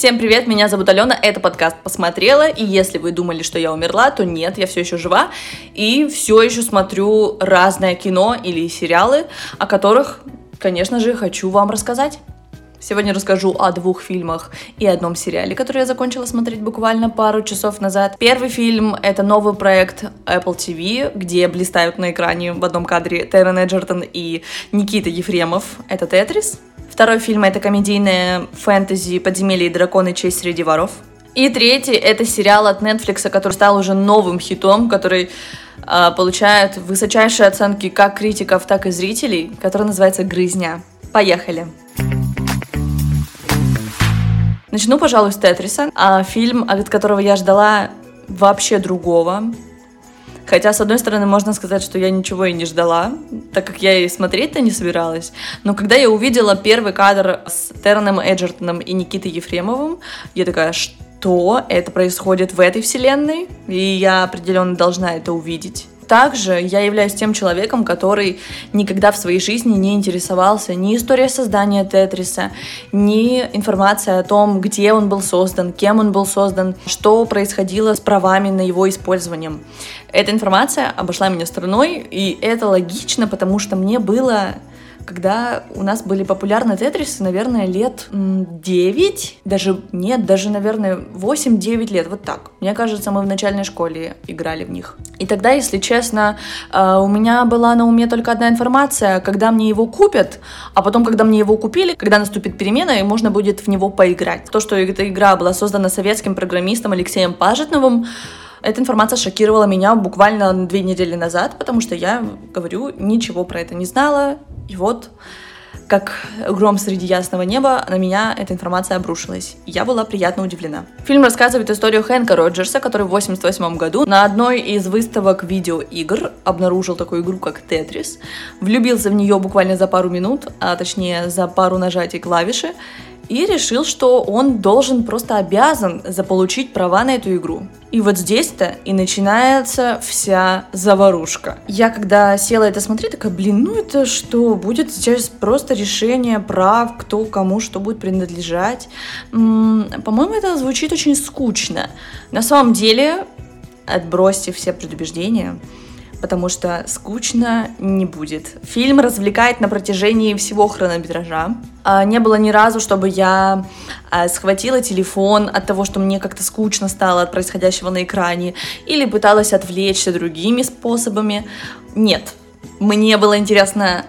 Всем привет, меня зовут Алена, это подкаст «Посмотрела», и если вы думали, что я умерла, то нет, я все еще жива, и все еще смотрю разное кино или сериалы, о которых, конечно же, хочу вам рассказать. Сегодня расскажу о двух фильмах и одном сериале, который я закончила смотреть буквально пару часов назад. Первый фильм — это новый проект Apple TV, где блистают на экране в одном кадре Террен Эджертон и Никита Ефремов. Это «Тетрис». Второй фильм — это комедийное фэнтези «Подземелье и драконы. Честь среди воров». И третий — это сериал от Netflix, который стал уже новым хитом, который э, получает высочайшие оценки как критиков, так и зрителей, который называется «Грызня». Поехали! Начну, пожалуй, с Тетриса, а фильм, от которого я ждала вообще другого. Хотя, с одной стороны, можно сказать, что я ничего и не ждала, так как я и смотреть-то не собиралась. Но когда я увидела первый кадр с Терреном Эджертоном и Никитой Ефремовым, я такая, что это происходит в этой вселенной? И я определенно должна это увидеть также я являюсь тем человеком, который никогда в своей жизни не интересовался ни историей создания Тетриса, ни информацией о том, где он был создан, кем он был создан, что происходило с правами на его использованием. Эта информация обошла меня стороной, и это логично, потому что мне было когда у нас были популярны тетрисы, наверное, лет 9, даже, нет, даже, наверное, 8-9 лет, вот так. Мне кажется, мы в начальной школе играли в них. И тогда, если честно, э, у меня была на уме только одна информация, когда мне его купят, а потом, когда мне его купили, когда наступит перемена, и можно будет в него поиграть. То, что эта игра была создана советским программистом Алексеем Пажетновым, эта информация шокировала меня буквально две недели назад, потому что я, говорю, ничего про это не знала. И вот, как гром среди ясного неба, на меня эта информация обрушилась. Я была приятно удивлена. Фильм рассказывает историю Хэнка Роджерса, который в 88 году на одной из выставок видеоигр обнаружил такую игру, как Тетрис, влюбился в нее буквально за пару минут, а точнее за пару нажатий клавиши, и решил, что он должен, просто обязан заполучить права на эту игру. И вот здесь-то и начинается вся заварушка. Я когда села это смотреть, такая, блин, ну это что, будет сейчас просто решение прав, кто кому что будет принадлежать. по-моему, это звучит очень скучно. На самом деле, отбросьте все предубеждения, потому что скучно не будет. Фильм развлекает на протяжении всего хронометража. А, не было ни разу, чтобы я а, схватила телефон от того, что мне как-то скучно стало от происходящего на экране, или пыталась отвлечься другими способами. Нет, мне было интересно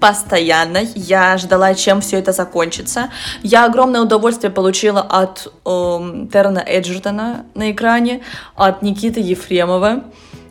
постоянно. Я ждала, чем все это закончится. Я огромное удовольствие получила от эм, Терна Эджертона на экране, от Никиты Ефремова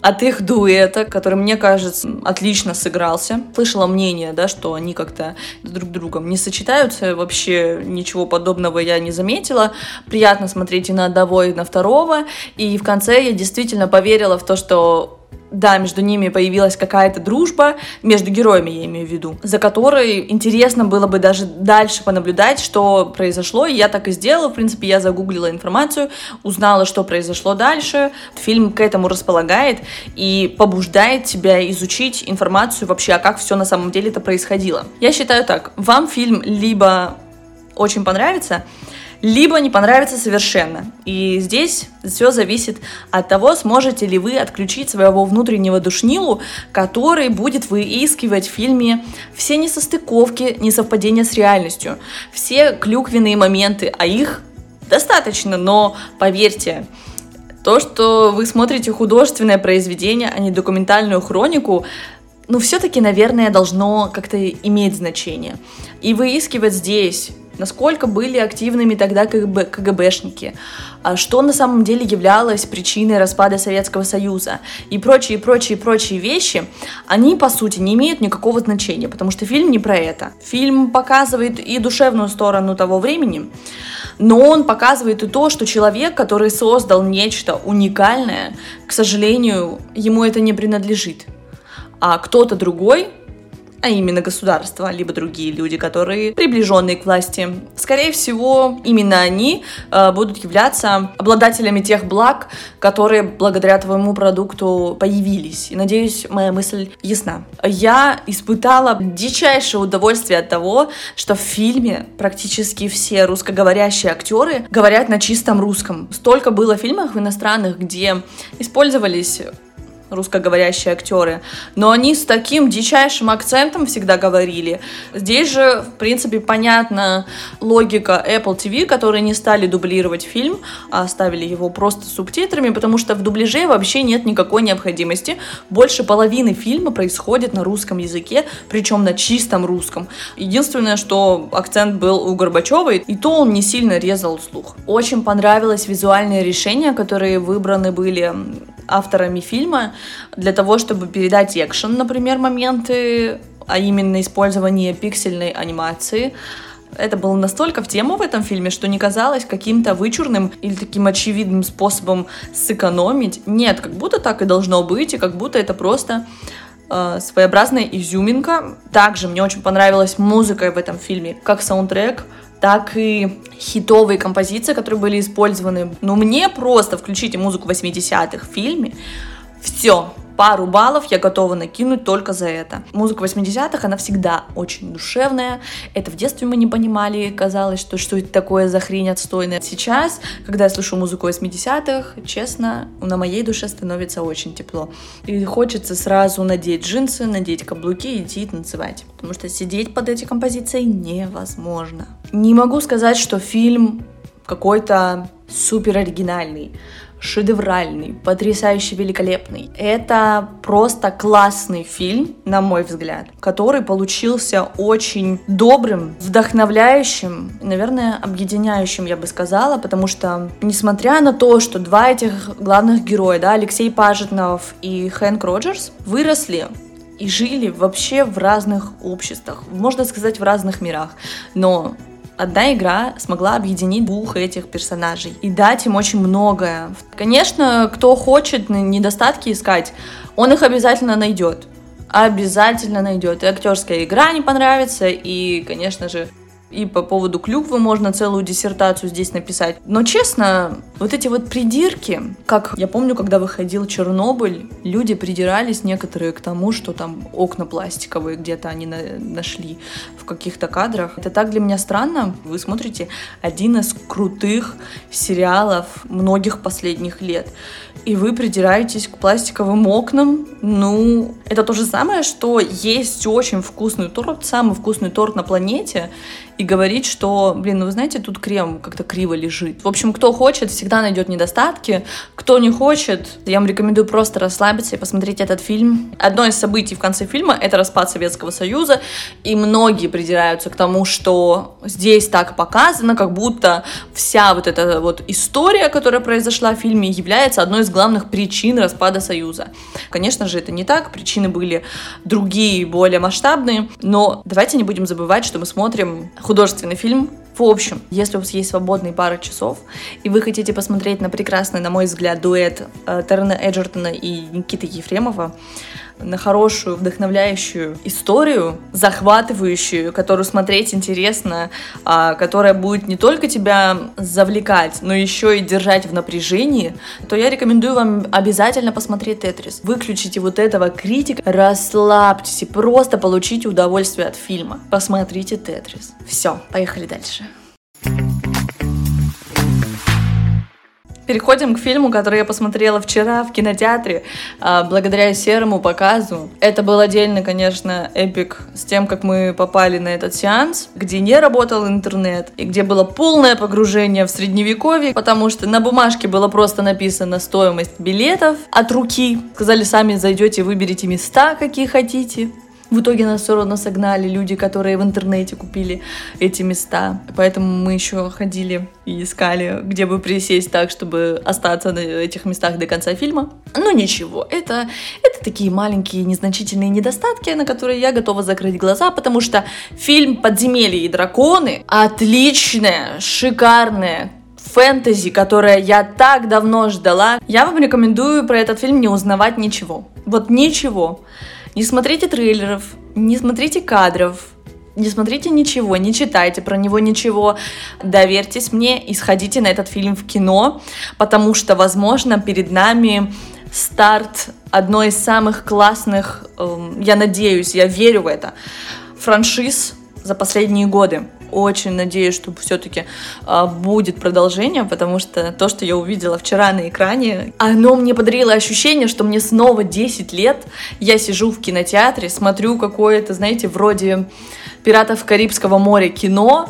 от их дуэта, который, мне кажется, отлично сыгрался. Слышала мнение, да, что они как-то друг другом не сочетаются, вообще ничего подобного я не заметила. Приятно смотреть и на одного, и на второго. И в конце я действительно поверила в то, что да, между ними появилась какая-то дружба, между героями я имею в виду, за которой интересно было бы даже дальше понаблюдать, что произошло, и я так и сделала, в принципе, я загуглила информацию, узнала, что произошло дальше, фильм к этому располагает и побуждает тебя изучить информацию вообще, а как все на самом деле это происходило. Я считаю так, вам фильм либо очень понравится, либо не понравится совершенно. И здесь все зависит от того, сможете ли вы отключить своего внутреннего душнилу, который будет выискивать в фильме все несостыковки, несовпадения с реальностью, все клюквенные моменты, а их достаточно, но поверьте, то, что вы смотрите художественное произведение, а не документальную хронику, ну, все-таки, наверное, должно как-то иметь значение. И выискивать здесь насколько были активными тогда КГБ, КГБшники, а что на самом деле являлось причиной распада Советского Союза и прочие, прочие, прочие вещи, они, по сути, не имеют никакого значения, потому что фильм не про это. Фильм показывает и душевную сторону того времени, но он показывает и то, что человек, который создал нечто уникальное, к сожалению, ему это не принадлежит. А кто-то другой а именно государство, либо другие люди, которые приближенные к власти. Скорее всего, именно они э, будут являться обладателями тех благ, которые благодаря твоему продукту появились. И надеюсь, моя мысль ясна. Я испытала дичайшее удовольствие от того, что в фильме практически все русскоговорящие актеры говорят на чистом русском. Столько было фильмов иностранных, где использовались русскоговорящие актеры, но они с таким дичайшим акцентом всегда говорили. Здесь же, в принципе, понятна логика Apple TV, которые не стали дублировать фильм, а оставили его просто субтитрами, потому что в дубляже вообще нет никакой необходимости. Больше половины фильма происходит на русском языке, причем на чистом русском. Единственное, что акцент был у Горбачева, и то он не сильно резал слух. Очень понравилось визуальное решение, которые выбраны были авторами фильма для того, чтобы передать экшен, например, моменты, а именно использование пиксельной анимации. Это было настолько в тему в этом фильме, что не казалось каким-то вычурным или таким очевидным способом сэкономить. Нет, как будто так и должно быть, и как будто это просто э, своеобразная изюминка. Также мне очень понравилась музыка в этом фильме, как саундтрек, так и хитовые композиции, которые были использованы. Ну, мне просто включите музыку 80-х в фильме, все, пару баллов я готова накинуть только за это. Музыка 80-х, она всегда очень душевная. Это в детстве мы не понимали, казалось, что что это такое за хрень отстойная. Сейчас, когда я слышу музыку 80-х, честно, на моей душе становится очень тепло. И хочется сразу надеть джинсы, надеть каблуки и идти танцевать. Потому что сидеть под эти композиции невозможно. Не могу сказать, что фильм какой-то супер оригинальный шедевральный, потрясающе великолепный. Это просто классный фильм, на мой взгляд, который получился очень добрым, вдохновляющим, наверное, объединяющим, я бы сказала, потому что, несмотря на то, что два этих главных героя, да, Алексей Пажетнов и Хэнк Роджерс, выросли и жили вообще в разных обществах, можно сказать, в разных мирах. Но одна игра смогла объединить двух этих персонажей и дать им очень многое. Конечно, кто хочет недостатки искать, он их обязательно найдет. Обязательно найдет. И актерская игра не понравится, и, конечно же, и по поводу клюквы можно целую диссертацию здесь написать. Но честно, вот эти вот придирки, как я помню, когда выходил Чернобыль, люди придирались некоторые к тому, что там окна пластиковые где-то они на нашли в каких-то кадрах. Это так для меня странно. Вы смотрите один из крутых сериалов многих последних лет, и вы придираетесь к пластиковым окнам. Ну, это то же самое, что есть очень вкусный торт, самый вкусный торт на планете, и говорить, что, блин, ну вы знаете, тут крем как-то криво лежит. В общем, кто хочет, всегда найдет недостатки. Кто не хочет, я вам рекомендую просто расслабиться и посмотреть этот фильм. Одно из событий в конце фильма — это распад Советского Союза, и многие придираются к тому, что здесь так показано, как будто вся вот эта вот история, которая произошла в фильме, является одной из главных причин распада Союза. Конечно же, это не так, причины были другие, более масштабные, но давайте не будем забывать, что мы смотрим художественный фильм. В общем, если у вас есть свободные пары часов, и вы хотите посмотреть на прекрасный, на мой взгляд, дуэт э, Террена Эджертона и Никиты Ефремова, на хорошую, вдохновляющую историю, захватывающую, которую смотреть интересно, а, которая будет не только тебя завлекать, но еще и держать в напряжении, то я рекомендую вам обязательно посмотреть Тетрис. Выключите вот этого критика, расслабьтесь и просто получите удовольствие от фильма. Посмотрите Тетрис. Все, поехали дальше. Переходим к фильму, который я посмотрела вчера в кинотеатре, а, благодаря серому показу. Это был отдельный, конечно, эпик с тем, как мы попали на этот сеанс, где не работал интернет, и где было полное погружение в средневековье, потому что на бумажке было просто написано стоимость билетов от руки. Сказали, сами зайдете, выберите места, какие хотите. В итоге нас все равно согнали люди, которые в интернете купили эти места. Поэтому мы еще ходили и искали, где бы присесть так, чтобы остаться на этих местах до конца фильма. Ну ничего, это, это такие маленькие незначительные недостатки, на которые я готова закрыть глаза, потому что фильм «Подземелье и драконы» отличная, шикарная, фэнтези, которое я так давно ждала. Я вам рекомендую про этот фильм не узнавать ничего. Вот ничего. Не смотрите трейлеров, не смотрите кадров, не смотрите ничего, не читайте про него ничего, доверьтесь мне и сходите на этот фильм в кино, потому что, возможно, перед нами старт одной из самых классных, эм, я надеюсь, я верю в это, франшиз за последние годы. Очень надеюсь, что все-таки э, будет продолжение, потому что то, что я увидела вчера на экране, оно мне подарило ощущение, что мне снова 10 лет, я сижу в кинотеатре, смотрю какое-то, знаете, вроде «Пиратов Карибского моря» кино,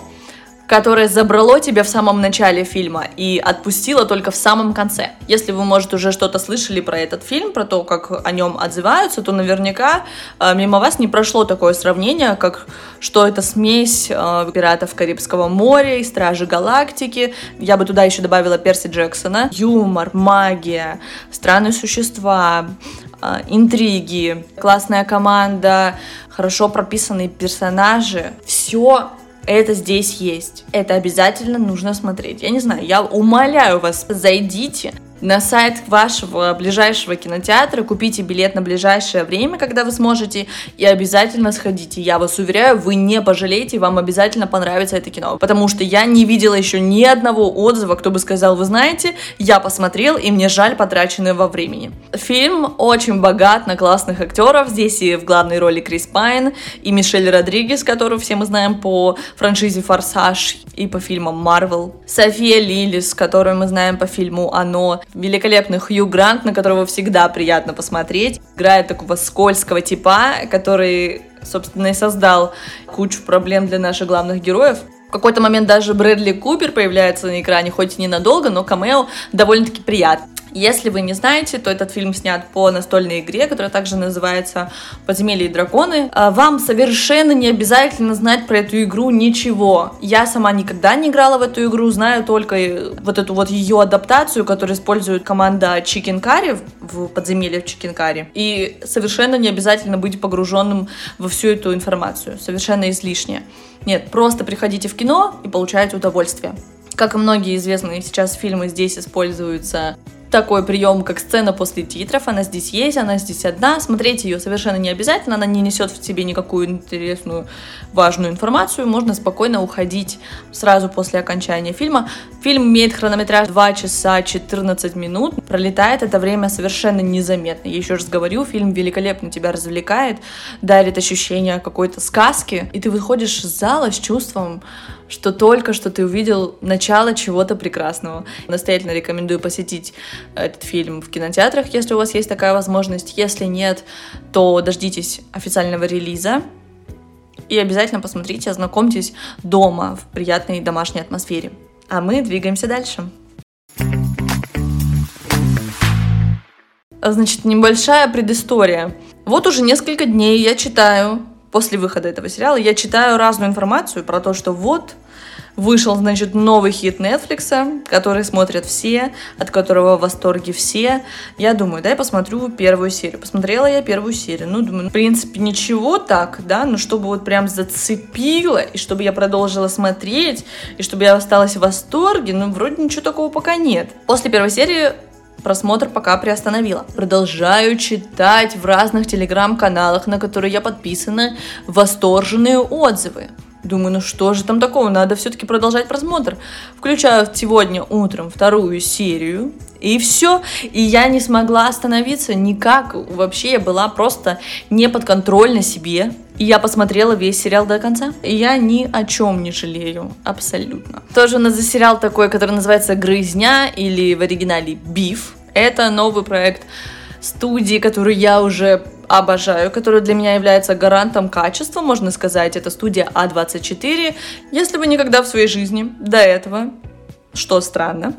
которое забрало тебя в самом начале фильма и отпустило только в самом конце. Если вы, может, уже что-то слышали про этот фильм, про то, как о нем отзываются, то наверняка э, мимо вас не прошло такое сравнение, как что это смесь э, пиратов Карибского моря и Стражи Галактики. Я бы туда еще добавила Перси Джексона. Юмор, магия, странные существа, э, интриги, классная команда, хорошо прописанные персонажи. Все это здесь есть. Это обязательно нужно смотреть. Я не знаю, я умоляю вас, зайдите, на сайт вашего ближайшего кинотеатра, купите билет на ближайшее время, когда вы сможете, и обязательно сходите. Я вас уверяю, вы не пожалеете, вам обязательно понравится это кино. Потому что я не видела еще ни одного отзыва, кто бы сказал, вы знаете, я посмотрел, и мне жаль потраченного времени. Фильм очень богат на классных актеров. Здесь и в главной роли Крис Пайн, и Мишель Родригес, которую все мы знаем по франшизе «Форсаж» и по фильмам Марвел. София Лилис, которую мы знаем по фильму «Оно», великолепный Хью Грант, на которого всегда приятно посмотреть. Играет такого скользкого типа, который, собственно, и создал кучу проблем для наших главных героев. В какой-то момент даже Брэдли Купер появляется на экране, хоть и ненадолго, но камео довольно-таки приятно. Если вы не знаете, то этот фильм снят по настольной игре, которая также называется «Подземелье и драконы». А, вам совершенно не обязательно знать про эту игру ничего. Я сама никогда не играла в эту игру, знаю только э, вот эту вот ее адаптацию, которую использует команда Chicken Curry в подземелье в Chicken Curry. И совершенно не обязательно быть погруженным во всю эту информацию. Совершенно излишне. Нет, просто приходите в кино и получаете удовольствие. Как и многие известные сейчас фильмы, здесь используются такой прием, как сцена после титров. Она здесь есть, она здесь одна. Смотреть ее совершенно не обязательно, она не несет в себе никакую интересную, важную информацию. Можно спокойно уходить сразу после окончания фильма. Фильм имеет хронометраж 2 часа 14 минут. Пролетает это время совершенно незаметно. Я еще раз говорю, фильм великолепно тебя развлекает, дарит ощущение какой-то сказки, и ты выходишь из зала с чувством что только что ты увидел начало чего-то прекрасного. Настоятельно рекомендую посетить этот фильм в кинотеатрах, если у вас есть такая возможность. Если нет, то дождитесь официального релиза и обязательно посмотрите, ознакомьтесь дома в приятной домашней атмосфере. А мы двигаемся дальше. Значит, небольшая предыстория. Вот уже несколько дней я читаю после выхода этого сериала я читаю разную информацию про то, что вот вышел, значит, новый хит Netflix, который смотрят все, от которого в восторге все. Я думаю, дай посмотрю первую серию. Посмотрела я первую серию. Ну, думаю, в принципе, ничего так, да, но чтобы вот прям зацепило, и чтобы я продолжила смотреть, и чтобы я осталась в восторге, ну, вроде ничего такого пока нет. После первой серии просмотр пока приостановила. Продолжаю читать в разных телеграм-каналах, на которые я подписана, восторженные отзывы. Думаю, ну что же там такого, надо все-таки продолжать просмотр. Включаю сегодня утром вторую серию, и все. И я не смогла остановиться никак. Вообще я была просто не подконтрольна себе. И я посмотрела весь сериал до конца. И я ни о чем не жалею. Абсолютно. Тоже у нас за сериал такой, который называется «Грызня» или в оригинале «Биф». Это новый проект студии, которую я уже обожаю, которая для меня является гарантом качества, можно сказать. Это студия А24. Если вы никогда в своей жизни до этого что странно,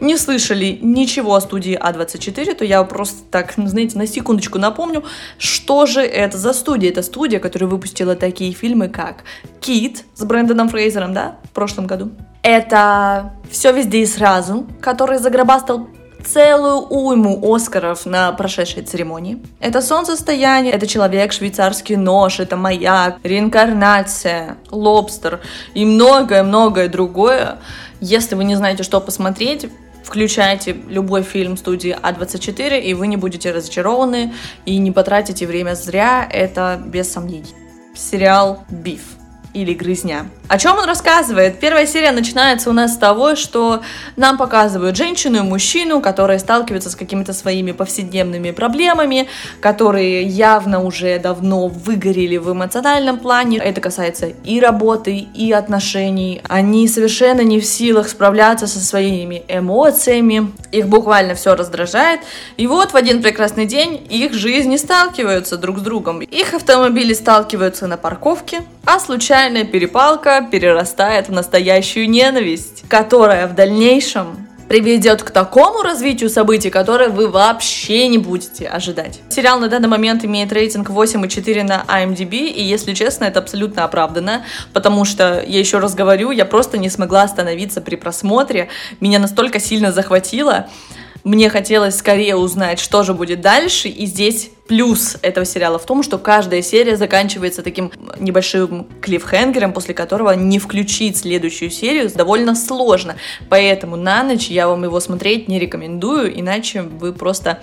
не слышали ничего о студии А24, то я просто так, ну, знаете, на секундочку напомню, что же это за студия. Это студия, которая выпустила такие фильмы, как «Кит» с Брэндоном Фрейзером, да, в прошлом году. Это «Все везде и сразу», который загробастал целую уйму Оскаров на прошедшей церемонии. Это солнцестояние, это человек, швейцарский нож, это маяк, реинкарнация, лобстер и многое-многое другое. Если вы не знаете, что посмотреть, Включайте любой фильм студии А24, и вы не будете разочарованы и не потратите время зря, это без сомнений. Сериал «Биф» или «Грызня». О чем он рассказывает? Первая серия начинается у нас с того, что нам показывают женщину и мужчину, которые сталкиваются с какими-то своими повседневными проблемами, которые явно уже давно выгорели в эмоциональном плане. Это касается и работы, и отношений. Они совершенно не в силах справляться со своими эмоциями. Их буквально все раздражает. И вот в один прекрасный день их жизни сталкиваются друг с другом. Их автомобили сталкиваются на парковке, а случайная перепалка перерастает в настоящую ненависть, которая в дальнейшем приведет к такому развитию событий, которое вы вообще не будете ожидать. Сериал на данный момент имеет рейтинг 8,4 на IMDb, и если честно, это абсолютно оправданно, потому что, я еще раз говорю, я просто не смогла остановиться при просмотре, меня настолько сильно захватило, мне хотелось скорее узнать, что же будет дальше, и здесь плюс этого сериала в том, что каждая серия заканчивается таким небольшим клиффхенгером, после которого не включить следующую серию довольно сложно. Поэтому на ночь я вам его смотреть не рекомендую, иначе вы просто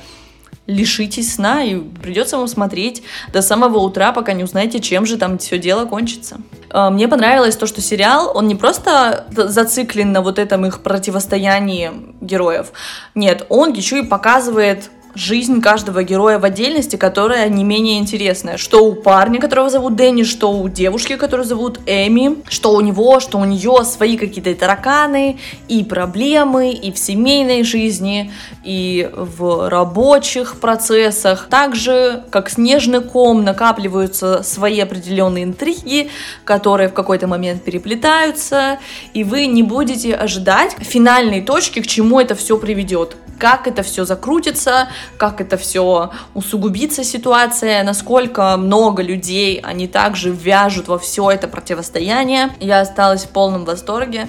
лишитесь сна, и придется вам смотреть до самого утра, пока не узнаете, чем же там все дело кончится. А, мне понравилось то, что сериал, он не просто зациклен на вот этом их противостоянии героев, нет, он еще и показывает жизнь каждого героя в отдельности, которая не менее интересная. Что у парня, которого зовут Дэнни, что у девушки, которую зовут Эми, что у него, что у нее свои какие-то тараканы и проблемы и в семейной жизни, и в рабочих процессах. Также, как снежный ком, накапливаются свои определенные интриги, которые в какой-то момент переплетаются, и вы не будете ожидать финальной точки, к чему это все приведет как это все закрутится, как это все усугубится ситуация, насколько много людей они также вяжут во все это противостояние. Я осталась в полном восторге.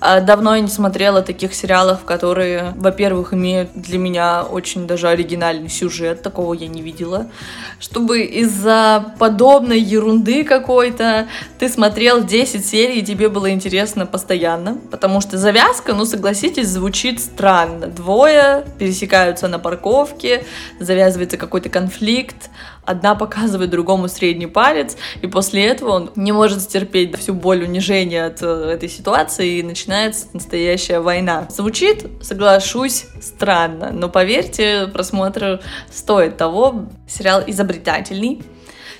А, давно я не смотрела таких сериалов, которые, во-первых, имеют для меня очень даже оригинальный сюжет, такого я не видела. Чтобы из-за подобной ерунды какой-то ты смотрел 10 серий, и тебе было интересно постоянно. Потому что завязка, ну согласитесь, звучит странно. Двое пересекаются на парковке, завязывается какой-то конфликт, одна показывает другому средний палец, и после этого он не может стерпеть всю боль унижения от э, этой ситуации, и начинается настоящая война. Звучит, соглашусь, странно, но поверьте, просмотр стоит того. Сериал изобретательный,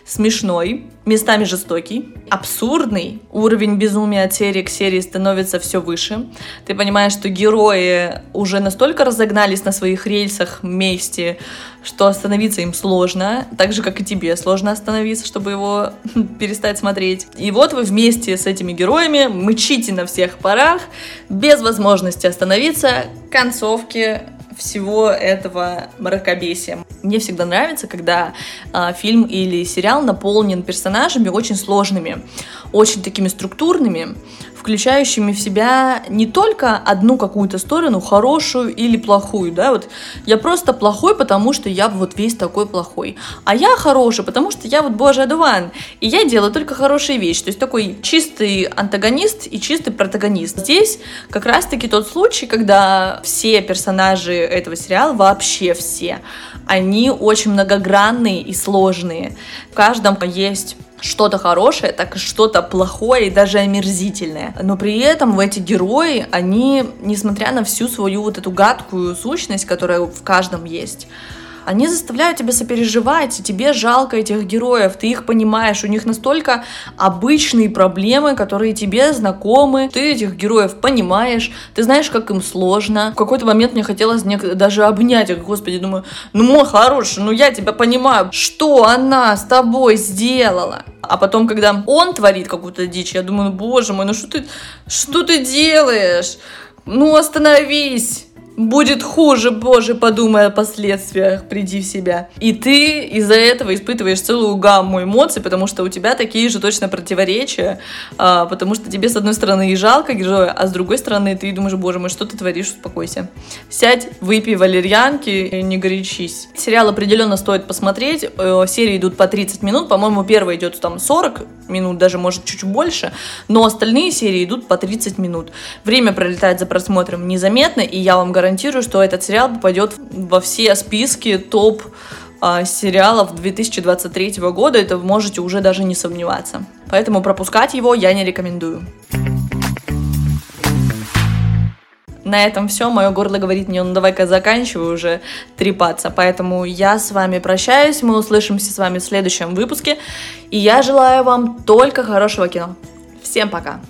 смешной, местами жестокий, абсурдный. Уровень безумия от серии к серии становится все выше. Ты понимаешь, что герои уже настолько разогнались на своих рельсах вместе, что остановиться им сложно, так же, как и тебе сложно остановиться, чтобы его перестать смотреть. И вот вы вместе с этими героями мычите на всех парах, без возможности остановиться, концовки всего этого мракобесия. Мне всегда нравится, когда э, фильм или сериал наполнен персонажами очень сложными, очень такими структурными, включающими в себя не только одну какую-то сторону, хорошую или плохую, да, вот я просто плохой, потому что я вот весь такой плохой, а я хороший, потому что я вот божий одуван, и я делаю только хорошие вещи, то есть такой чистый антагонист и чистый протагонист. Здесь как раз-таки тот случай, когда все персонажи этого сериала, вообще все, они очень многогранные и сложные. В каждом есть что-то хорошее, так и что-то плохое и даже омерзительное. Но при этом в эти герои, они, несмотря на всю свою вот эту гадкую сущность, которая в каждом есть, они заставляют тебя сопереживать, тебе жалко этих героев, ты их понимаешь, у них настолько обычные проблемы, которые тебе знакомы, ты этих героев понимаешь, ты знаешь, как им сложно. В какой-то момент мне хотелось даже обнять их, господи, думаю, ну мой хороший, ну я тебя понимаю, что она с тобой сделала? А потом, когда он творит какую-то дичь, я думаю, боже мой, ну что ты, что ты делаешь? Ну остановись! Будет хуже, боже, подумай о последствиях, приди в себя. И ты из-за этого испытываешь целую гамму эмоций, потому что у тебя такие же точно противоречия, а, потому что тебе с одной стороны и жалко героя, а с другой стороны ты думаешь, боже мой, что ты творишь, успокойся. Сядь, выпей валерьянки и не горячись. Сериал определенно стоит посмотреть, э, серии идут по 30 минут, по-моему, первая идет там 40 минут, даже может чуть больше, но остальные серии идут по 30 минут. Время пролетает за просмотром незаметно, и я вам гарантирую, гарантирую, что этот сериал попадет во все списки топ а, сериалов 2023 года, это вы можете уже даже не сомневаться. Поэтому пропускать его я не рекомендую. На этом все. Мое горло говорит мне, ну давай-ка заканчивай уже трепаться. Поэтому я с вами прощаюсь. Мы услышимся с вами в следующем выпуске. И я желаю вам только хорошего кино. Всем пока!